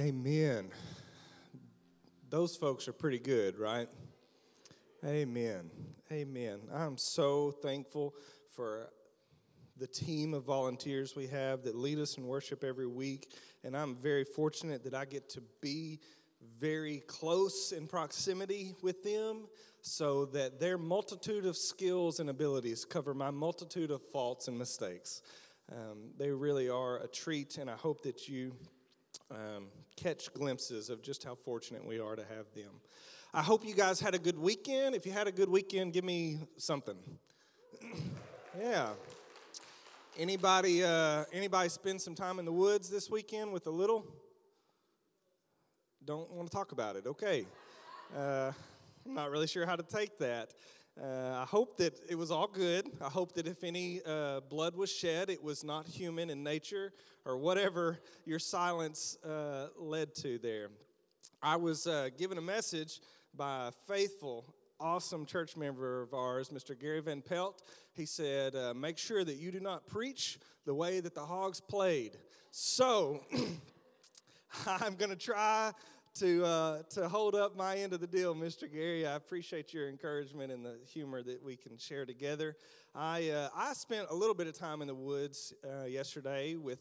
Amen. Those folks are pretty good, right? Amen. Amen. I'm so thankful for the team of volunteers we have that lead us in worship every week. And I'm very fortunate that I get to be very close in proximity with them so that their multitude of skills and abilities cover my multitude of faults and mistakes. Um, they really are a treat, and I hope that you um, catch glimpses of just how fortunate we are to have them. I hope you guys had a good weekend. If you had a good weekend, give me something. yeah. Anybody, uh, anybody spend some time in the woods this weekend with a little? Don't want to talk about it. Okay. Uh, I'm not really sure how to take that. Uh, I hope that it was all good. I hope that if any uh, blood was shed, it was not human in nature or whatever your silence uh, led to there. I was uh, given a message by a faithful, awesome church member of ours, Mr. Gary Van Pelt. He said, uh, Make sure that you do not preach the way that the hogs played. So, I'm going to try to, uh, to hold up my end of the deal, Mr. Gary. I appreciate your encouragement and the humor that we can share together. I, uh, I spent a little bit of time in the woods uh, yesterday with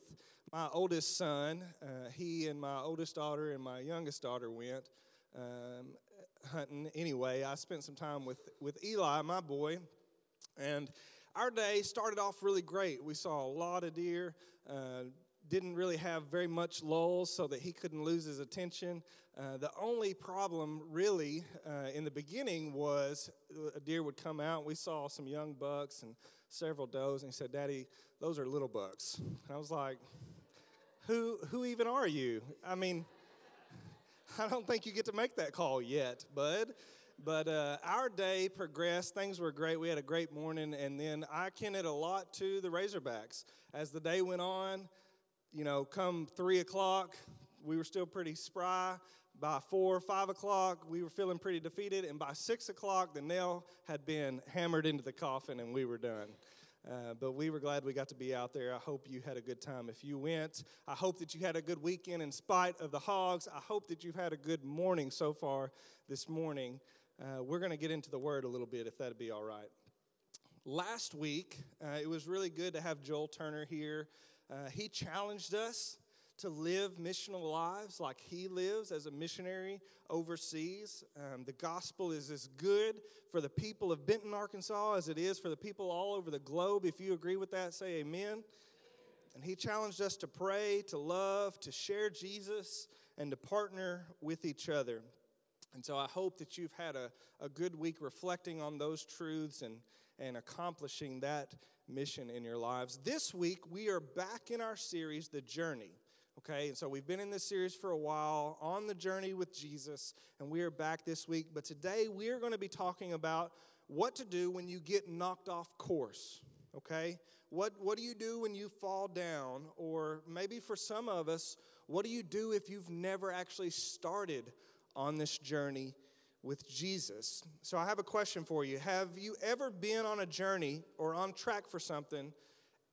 my oldest son. Uh, he and my oldest daughter and my youngest daughter went um, hunting. Anyway, I spent some time with, with Eli, my boy, and our day started off really great. We saw a lot of deer uh, didn't really have very much lulls so that he couldn't lose his attention. Uh, the only problem, really, uh, in the beginning was a deer would come out. We saw some young bucks and several does, and he said, Daddy, those are little bucks. And I was like, who, who even are you? I mean, I don't think you get to make that call yet, bud. But uh, our day progressed. Things were great. We had a great morning. And then I kin it a lot to the Razorbacks. As the day went on, you know, come three o'clock, we were still pretty spry. By four, five o'clock, we were feeling pretty defeated. And by six o'clock, the nail had been hammered into the coffin and we were done. Uh, but we were glad we got to be out there. I hope you had a good time if you went. I hope that you had a good weekend in spite of the hogs. I hope that you've had a good morning so far this morning. Uh, we're going to get into the word a little bit, if that'd be all right. Last week, uh, it was really good to have Joel Turner here. Uh, he challenged us to live missional lives like he lives as a missionary overseas. Um, the gospel is as good for the people of Benton, Arkansas, as it is for the people all over the globe. If you agree with that, say amen. And he challenged us to pray, to love, to share Jesus, and to partner with each other. And so I hope that you've had a, a good week reflecting on those truths and, and accomplishing that mission in your lives. This week, we are back in our series, The Journey. Okay, and so we've been in this series for a while on the journey with Jesus, and we are back this week. But today we are going to be talking about what to do when you get knocked off course. Okay, what, what do you do when you fall down? Or maybe for some of us, what do you do if you've never actually started on this journey with Jesus. So I have a question for you. Have you ever been on a journey or on track for something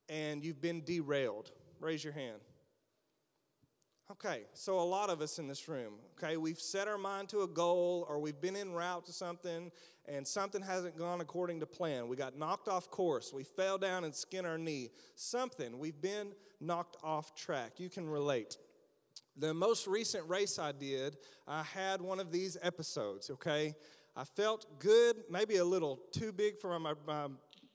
and you've been derailed? Raise your hand. Okay, so a lot of us in this room, okay, we've set our mind to a goal or we've been en route to something and something hasn't gone according to plan. We got knocked off course. We fell down and skinned our knee. Something, we've been knocked off track. You can relate. The most recent race I did, I had one of these episodes, okay? I felt good, maybe a little too big for my, my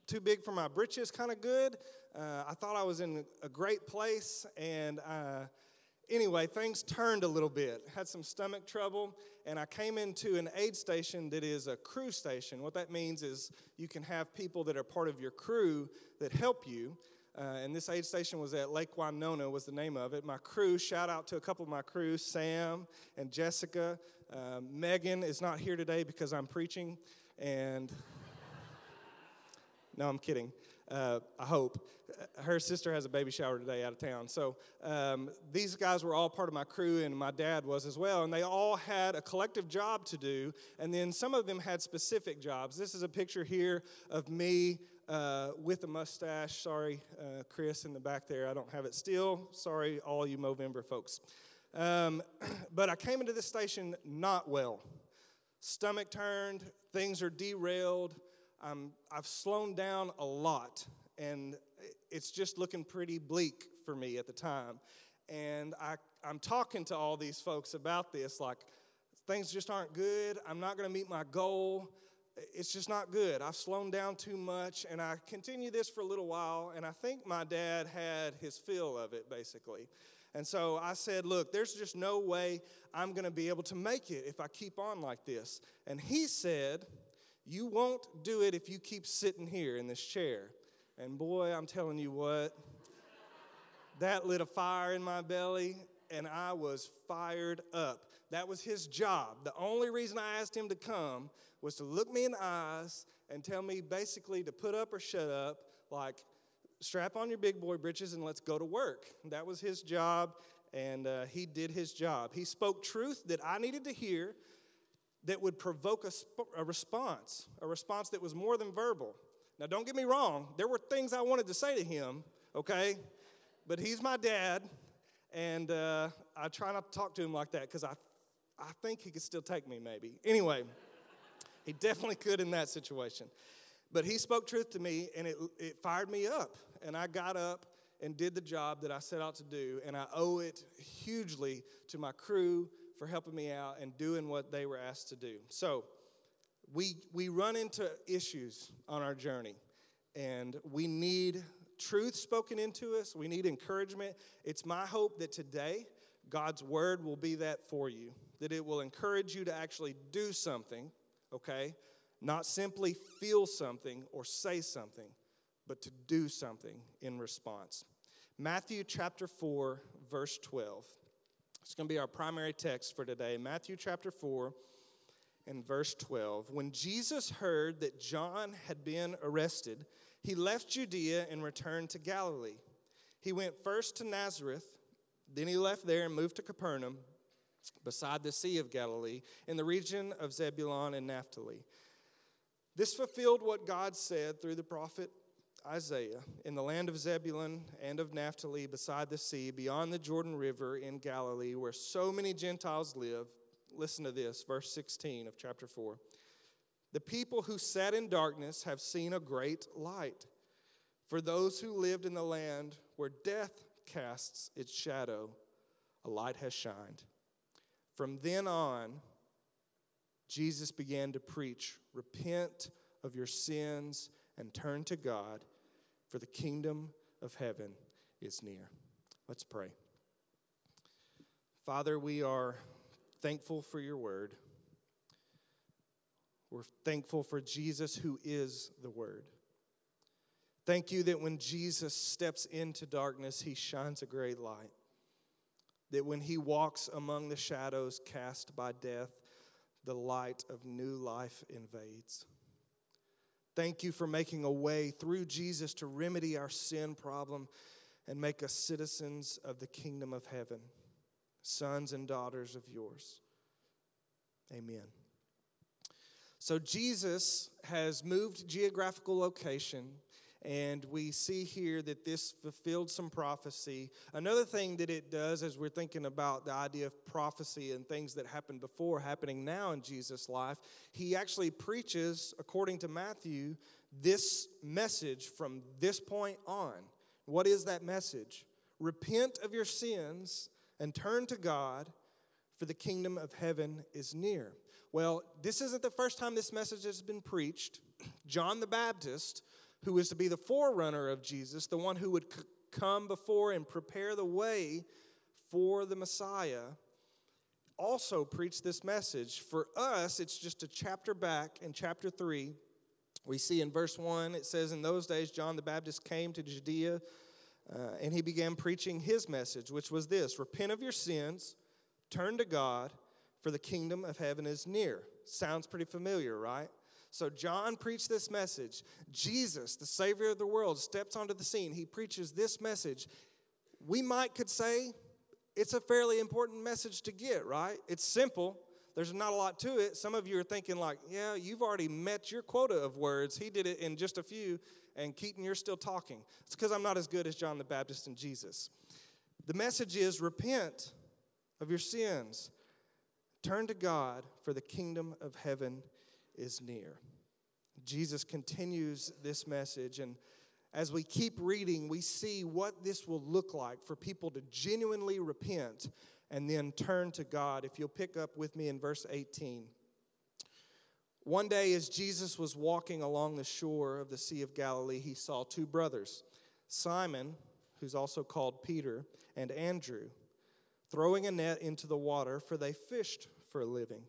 too big for my britches, kind of good. Uh, I thought I was in a great place, and uh, anyway, things turned a little bit. Had some stomach trouble, and I came into an aid station that is a crew station. What that means is you can have people that are part of your crew that help you. Uh, and this aid station was at Lake Winona, was the name of it. My crew, shout out to a couple of my crew, Sam and Jessica. Uh, Megan is not here today because I'm preaching, and no, I'm kidding. Uh, I hope. Her sister has a baby shower today out of town. So um, these guys were all part of my crew, and my dad was as well. And they all had a collective job to do, and then some of them had specific jobs. This is a picture here of me uh, with a mustache. Sorry, uh, Chris, in the back there. I don't have it still. Sorry, all you Movember folks. Um, but I came into this station not well. Stomach turned, things are derailed. Um, I've slowed down a lot, and it's just looking pretty bleak for me at the time. And I, I'm talking to all these folks about this, like, things just aren't good. I'm not going to meet my goal. It's just not good. I've slowed down too much, and I continue this for a little while, and I think my dad had his fill of it, basically. And so I said, Look, there's just no way I'm going to be able to make it if I keep on like this. And he said, You won't do it if you keep sitting here in this chair. And boy, I'm telling you what, that lit a fire in my belly, and I was fired up. That was his job. The only reason I asked him to come was to look me in the eyes and tell me basically to put up or shut up, like, strap on your big boy britches and let's go to work. That was his job, and uh, he did his job. He spoke truth that I needed to hear that would provoke a, sp- a response, a response that was more than verbal. Now, don't get me wrong, there were things I wanted to say to him, okay? But he's my dad, and uh, I try not to talk to him like that because I, I think he could still take me, maybe. Anyway, he definitely could in that situation. But he spoke truth to me, and it, it fired me up. And I got up and did the job that I set out to do, and I owe it hugely to my crew for helping me out and doing what they were asked to do. So, we, we run into issues on our journey, and we need truth spoken into us. We need encouragement. It's my hope that today God's word will be that for you, that it will encourage you to actually do something, okay? Not simply feel something or say something, but to do something in response. Matthew chapter 4, verse 12. It's going to be our primary text for today. Matthew chapter 4 and verse 12. When Jesus heard that John had been arrested, he left Judea and returned to Galilee. He went first to Nazareth, then he left there and moved to Capernaum, beside the Sea of Galilee, in the region of Zebulun and Naphtali. This fulfilled what God said through the prophet Isaiah in the land of Zebulun and of Naphtali, beside the sea, beyond the Jordan River in Galilee, where so many Gentiles live. Listen to this, verse 16 of chapter 4. The people who sat in darkness have seen a great light. For those who lived in the land where death casts its shadow, a light has shined. From then on, Jesus began to preach Repent of your sins and turn to God, for the kingdom of heaven is near. Let's pray. Father, we are thankful for your word. We're thankful for Jesus, who is the Word. Thank you that when Jesus steps into darkness, he shines a great light. That when he walks among the shadows cast by death, the light of new life invades. Thank you for making a way through Jesus to remedy our sin problem and make us citizens of the kingdom of heaven, sons and daughters of yours. Amen. So Jesus has moved geographical location, and we see here that this fulfilled some prophecy. Another thing that it does, as we're thinking about the idea of prophecy and things that happened before happening now in Jesus' life, he actually preaches, according to Matthew, this message from this point on. What is that message? Repent of your sins and turn to God, for the kingdom of heaven is near. Well, this isn't the first time this message has been preached. John the Baptist, who is to be the forerunner of Jesus, the one who would c- come before and prepare the way for the Messiah, also preached this message. For us, it's just a chapter back in chapter 3. We see in verse 1, it says, In those days, John the Baptist came to Judea uh, and he began preaching his message, which was this Repent of your sins, turn to God for the kingdom of heaven is near. Sounds pretty familiar, right? So John preached this message. Jesus, the Savior of the world, steps onto the scene. He preaches this message. We might could say it's a fairly important message to get, right? It's simple. There's not a lot to it. Some of you are thinking, like, yeah, you've already met your quota of words. He did it in just a few, and Keaton, you're still talking. It's because I'm not as good as John the Baptist and Jesus. The message is repent of your sins. Turn to God, for the kingdom of heaven is near. Jesus continues this message, and as we keep reading, we see what this will look like for people to genuinely repent and then turn to God. If you'll pick up with me in verse 18. One day, as Jesus was walking along the shore of the Sea of Galilee, he saw two brothers, Simon, who's also called Peter, and Andrew, throwing a net into the water, for they fished for a living.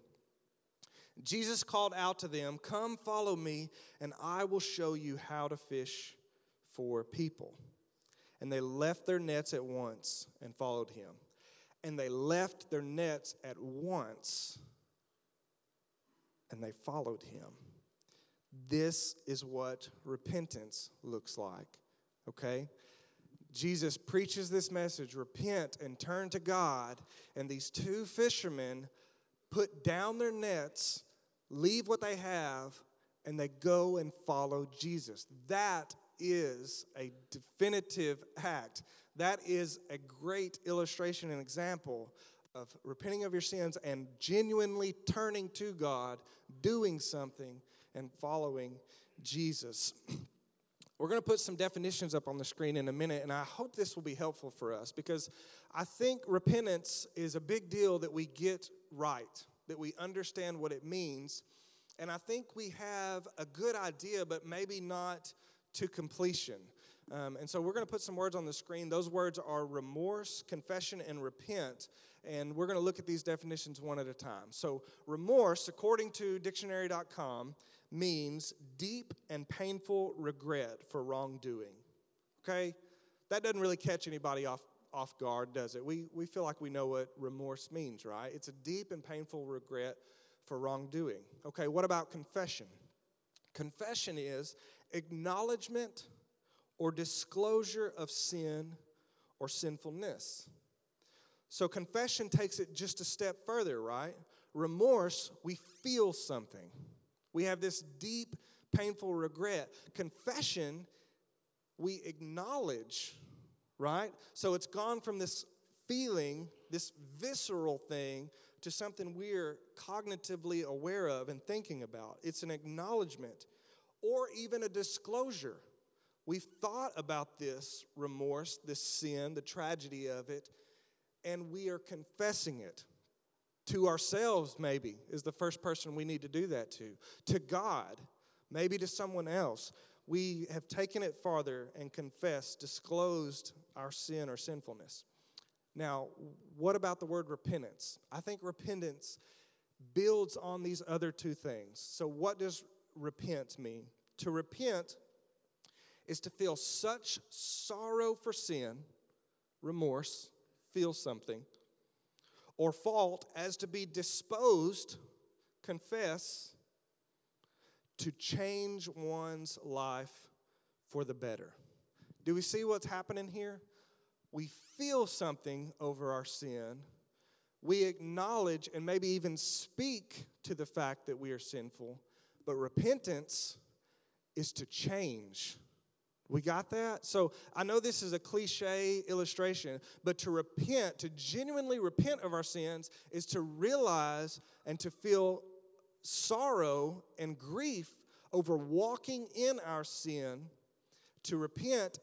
Jesus called out to them, Come follow me, and I will show you how to fish for people. And they left their nets at once and followed him. And they left their nets at once and they followed him. This is what repentance looks like, okay? Jesus preaches this message repent and turn to God. And these two fishermen put down their nets, leave what they have, and they go and follow Jesus. That is a definitive act. That is a great illustration and example of repenting of your sins and genuinely turning to God, doing something, and following Jesus. We're going to put some definitions up on the screen in a minute, and I hope this will be helpful for us because I think repentance is a big deal that we get right, that we understand what it means. And I think we have a good idea, but maybe not to completion. Um, and so we're going to put some words on the screen. Those words are remorse, confession, and repent. And we're going to look at these definitions one at a time. So, remorse, according to dictionary.com, means deep and painful regret for wrongdoing. Okay? That doesn't really catch anybody off, off guard, does it? We, we feel like we know what remorse means, right? It's a deep and painful regret for wrongdoing. Okay, what about confession? Confession is acknowledgement or disclosure of sin or sinfulness. So confession takes it just a step further, right? Remorse, we feel something. We have this deep, painful regret. Confession, we acknowledge, right? So it's gone from this feeling, this visceral thing, to something we're cognitively aware of and thinking about. It's an acknowledgement or even a disclosure. We've thought about this remorse, this sin, the tragedy of it, and we are confessing it to ourselves, maybe, is the first person we need to do that to. To God, maybe to someone else. We have taken it farther and confessed, disclosed our sin or sinfulness. Now, what about the word repentance? I think repentance builds on these other two things. So, what does repent mean? To repent is to feel such sorrow for sin, remorse, feel something, or fault as to be disposed, confess, to change one's life for the better. Do we see what's happening here? We feel something over our sin. We acknowledge and maybe even speak to the fact that we are sinful. But repentance is to change we got that? So I know this is a cliche illustration, but to repent, to genuinely repent of our sins, is to realize and to feel sorrow and grief over walking in our sin. To repent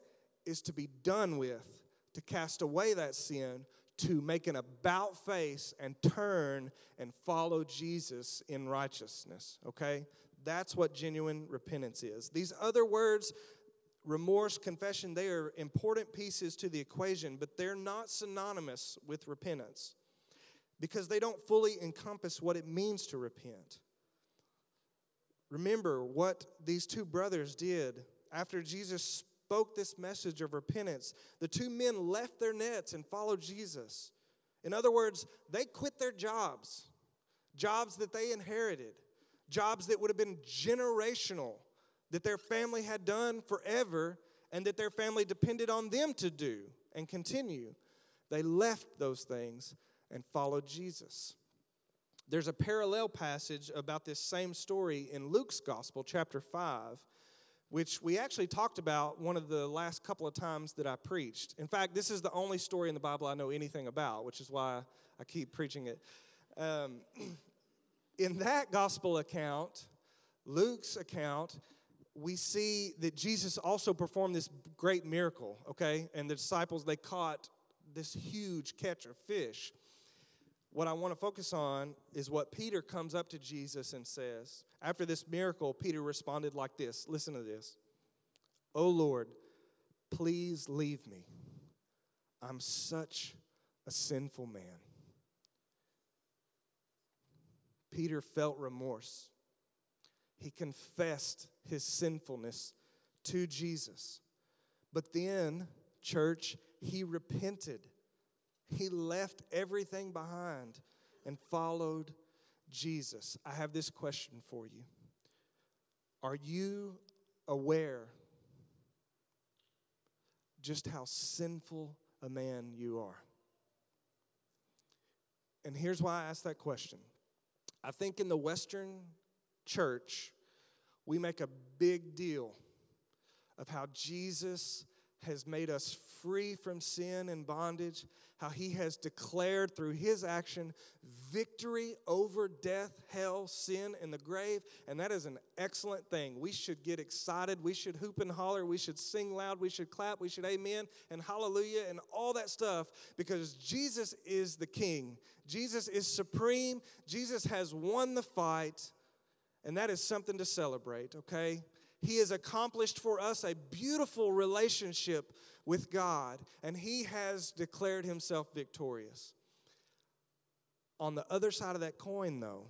is to be done with, to cast away that sin, to make an about face and turn and follow Jesus in righteousness, okay? That's what genuine repentance is. These other words remorse, confession, they are important pieces to the equation, but they're not synonymous with repentance because they don't fully encompass what it means to repent. Remember what these two brothers did after Jesus spoke this message of repentance. The two men left their nets and followed Jesus. In other words, they quit their jobs, jobs that they inherited, jobs that would have been generational that their family had done forever and that their family depended on them to do and continue. They left those things and followed Jesus. There's a parallel passage about this same story in Luke's Gospel, chapter 5, which we actually talked about one of the last couple of times that I preached. In fact, this is the only story in the Bible I know anything about, which is why I keep preaching it. Um, in that gospel account, Luke's account, we see that Jesus also performed this great miracle, okay? And the disciples, they caught this huge catch of fish. What I want to focus on is what Peter comes up to Jesus and says. After this miracle, Peter responded like this Listen to this. Oh Lord, please leave me. I'm such a sinful man. Peter felt remorse he confessed his sinfulness to Jesus. But then, church, he repented. He left everything behind and followed Jesus. I have this question for you Are you aware just how sinful a man you are? And here's why I ask that question. I think in the Western church, we make a big deal of how Jesus has made us free from sin and bondage, how he has declared through his action victory over death, hell, sin, and the grave. And that is an excellent thing. We should get excited. We should hoop and holler. We should sing loud. We should clap. We should amen and hallelujah and all that stuff because Jesus is the king. Jesus is supreme. Jesus has won the fight. And that is something to celebrate, okay? He has accomplished for us a beautiful relationship with God, and He has declared Himself victorious. On the other side of that coin, though,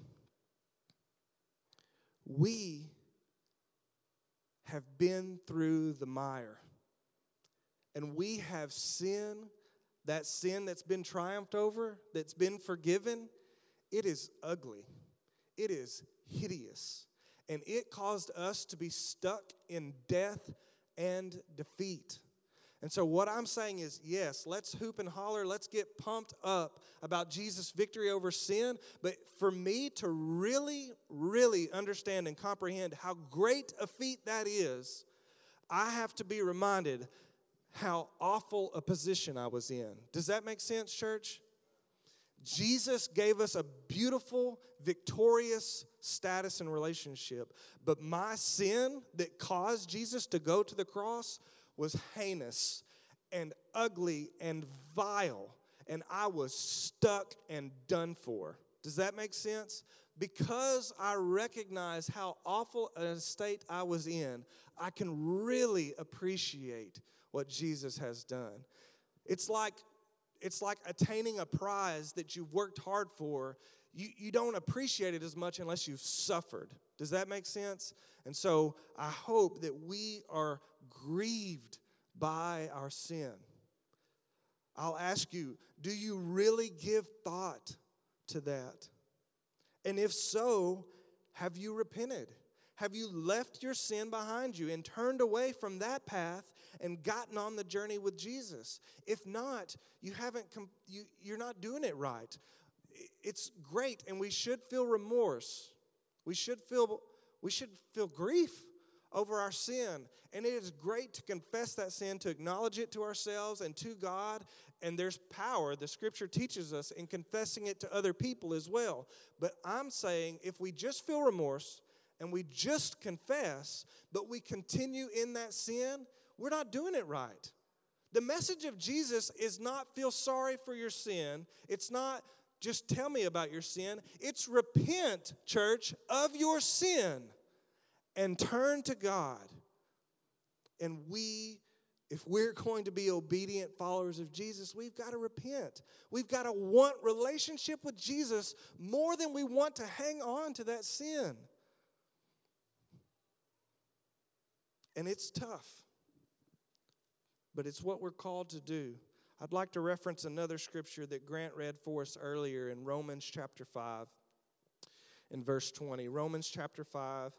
we have been through the mire, and we have sin, that sin that's been triumphed over, that's been forgiven, it is ugly. It is hideous. And it caused us to be stuck in death and defeat. And so, what I'm saying is, yes, let's hoop and holler, let's get pumped up about Jesus' victory over sin. But for me to really, really understand and comprehend how great a feat that is, I have to be reminded how awful a position I was in. Does that make sense, church? Jesus gave us a beautiful, victorious status and relationship. But my sin that caused Jesus to go to the cross was heinous and ugly and vile. And I was stuck and done for. Does that make sense? Because I recognize how awful a state I was in, I can really appreciate what Jesus has done. It's like it's like attaining a prize that you've worked hard for. You, you don't appreciate it as much unless you've suffered. Does that make sense? And so I hope that we are grieved by our sin. I'll ask you, do you really give thought to that? And if so, have you repented? Have you left your sin behind you and turned away from that path and gotten on the journey with Jesus? If not, you haven't com- you, you're not doing it right. It's great and we should feel remorse. We should feel we should feel grief over our sin. And it is great to confess that sin, to acknowledge it to ourselves and to God. And there's power, the scripture teaches us, in confessing it to other people as well. But I'm saying if we just feel remorse, and we just confess, but we continue in that sin, we're not doing it right. The message of Jesus is not feel sorry for your sin. It's not just tell me about your sin. It's repent, church, of your sin and turn to God. And we, if we're going to be obedient followers of Jesus, we've got to repent. We've got to want relationship with Jesus more than we want to hang on to that sin. And it's tough, but it's what we're called to do. I'd like to reference another scripture that Grant read for us earlier in Romans chapter 5, in verse 20. Romans chapter 5,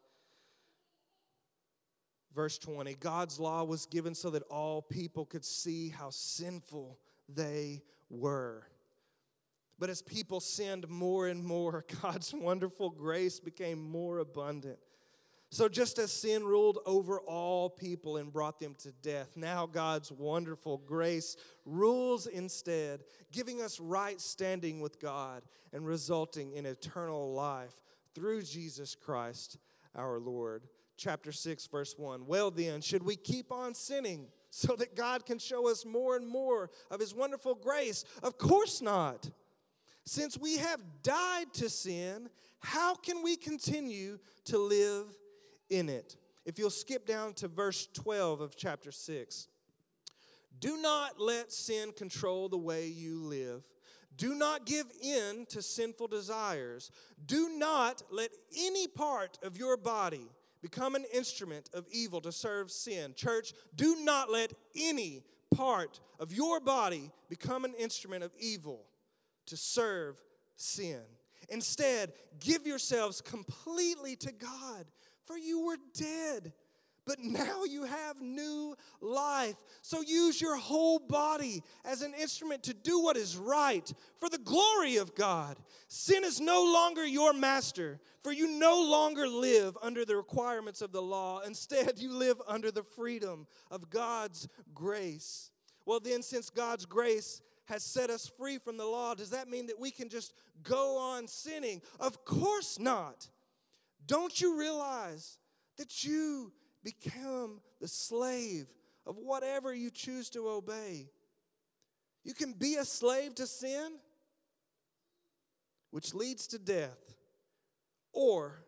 verse 20. God's law was given so that all people could see how sinful they were. But as people sinned more and more, God's wonderful grace became more abundant. So, just as sin ruled over all people and brought them to death, now God's wonderful grace rules instead, giving us right standing with God and resulting in eternal life through Jesus Christ our Lord. Chapter 6, verse 1. Well, then, should we keep on sinning so that God can show us more and more of His wonderful grace? Of course not. Since we have died to sin, how can we continue to live in it. If you'll skip down to verse 12 of chapter 6. Do not let sin control the way you live. Do not give in to sinful desires. Do not let any part of your body become an instrument of evil to serve sin. Church, do not let any part of your body become an instrument of evil to serve sin. Instead, give yourselves completely to God for you were dead. But now you have new life. So use your whole body as an instrument to do what is right for the glory of God. Sin is no longer your master, for you no longer live under the requirements of the law. Instead, you live under the freedom of God's grace. Well, then, since God's grace has set us free from the law, does that mean that we can just go on sinning? Of course not. Don't you realize that you become the slave of whatever you choose to obey? You can be a slave to sin, which leads to death, or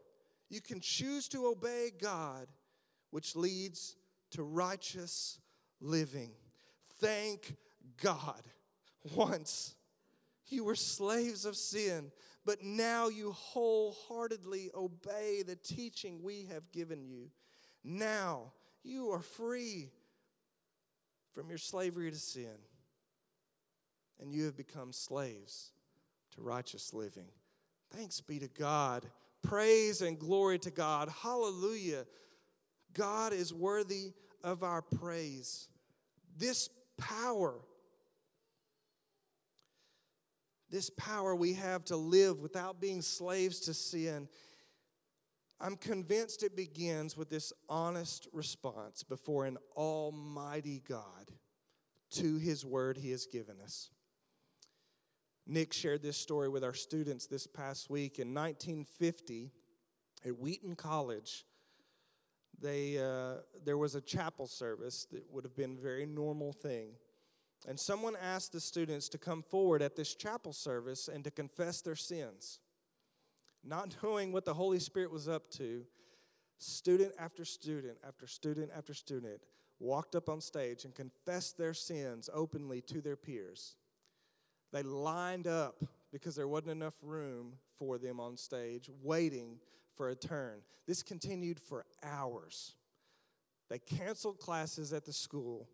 you can choose to obey God, which leads to righteous living. Thank God. Once you were slaves of sin, but now you wholeheartedly obey the teaching we have given you. Now you are free from your slavery to sin, and you have become slaves to righteous living. Thanks be to God. Praise and glory to God. Hallelujah. God is worthy of our praise. This power this power we have to live without being slaves to sin, I'm convinced it begins with this honest response before an almighty God to his word he has given us. Nick shared this story with our students this past week. In 1950, at Wheaton College, they, uh, there was a chapel service that would have been a very normal thing. And someone asked the students to come forward at this chapel service and to confess their sins. Not knowing what the Holy Spirit was up to, student after student after student after student walked up on stage and confessed their sins openly to their peers. They lined up because there wasn't enough room for them on stage, waiting for a turn. This continued for hours. They canceled classes at the school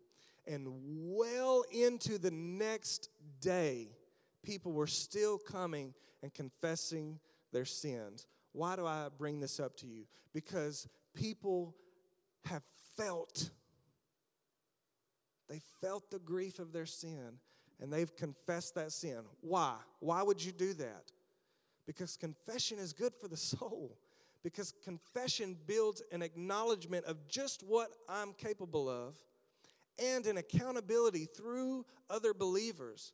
and well into the next day, people were still coming and confessing their sins. Why do I bring this up to you? Because people have felt, they felt the grief of their sin and they've confessed that sin. Why? Why would you do that? Because confession is good for the soul. Because confession builds an acknowledgement of just what I'm capable of and an accountability through other believers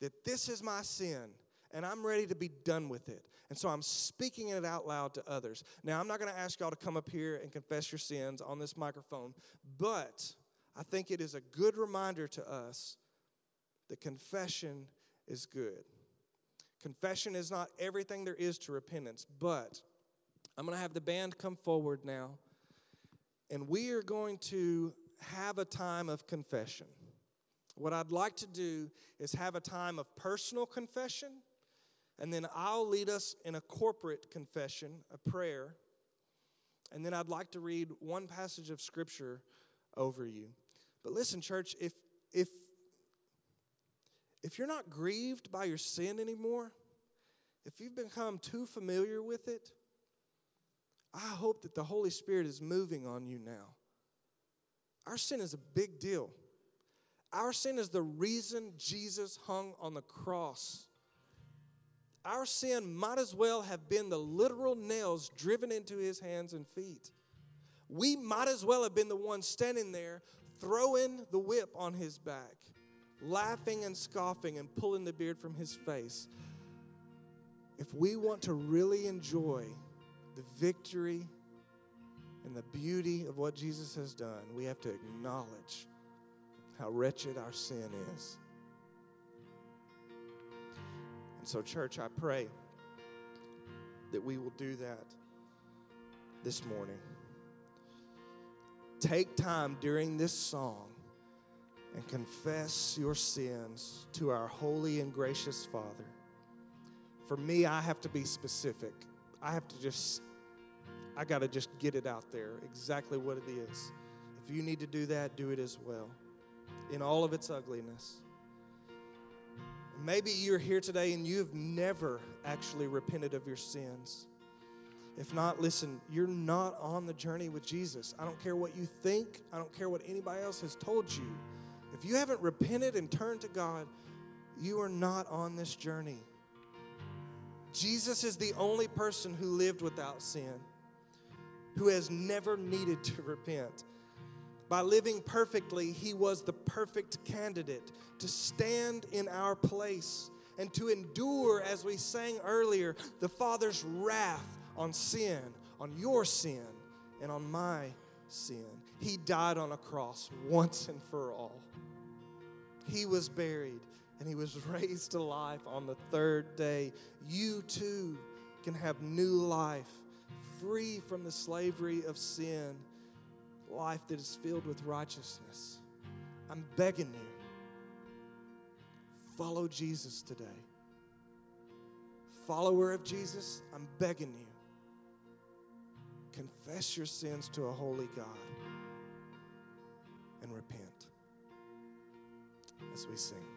that this is my sin and I'm ready to be done with it. And so I'm speaking it out loud to others. Now, I'm not going to ask y'all to come up here and confess your sins on this microphone, but I think it is a good reminder to us that confession is good. Confession is not everything there is to repentance, but I'm going to have the band come forward now, and we are going to have a time of confession. What I'd like to do is have a time of personal confession, and then I'll lead us in a corporate confession, a prayer. And then I'd like to read one passage of scripture over you. But listen, church, if if if you're not grieved by your sin anymore, if you've become too familiar with it, I hope that the Holy Spirit is moving on you now. Our sin is a big deal. Our sin is the reason Jesus hung on the cross. Our sin might as well have been the literal nails driven into his hands and feet. We might as well have been the ones standing there throwing the whip on his back, laughing and scoffing and pulling the beard from his face. If we want to really enjoy the victory and the beauty of what Jesus has done, we have to acknowledge how wretched our sin is. And so, church, I pray that we will do that this morning. Take time during this song and confess your sins to our holy and gracious Father. For me, I have to be specific. I have to just, I got to just get it out there exactly what it is. If you need to do that, do it as well in all of its ugliness. Maybe you're here today and you've never actually repented of your sins. If not, listen, you're not on the journey with Jesus. I don't care what you think, I don't care what anybody else has told you. If you haven't repented and turned to God, you are not on this journey. Jesus is the only person who lived without sin, who has never needed to repent. By living perfectly, he was the perfect candidate to stand in our place and to endure, as we sang earlier, the Father's wrath on sin, on your sin, and on my sin. He died on a cross once and for all. He was buried and he was raised to life on the third day. You too can have new life, free from the slavery of sin, life that is filled with righteousness. I'm begging you, follow Jesus today. Follower of Jesus, I'm begging you confess your sins to a holy God and repent as we sing.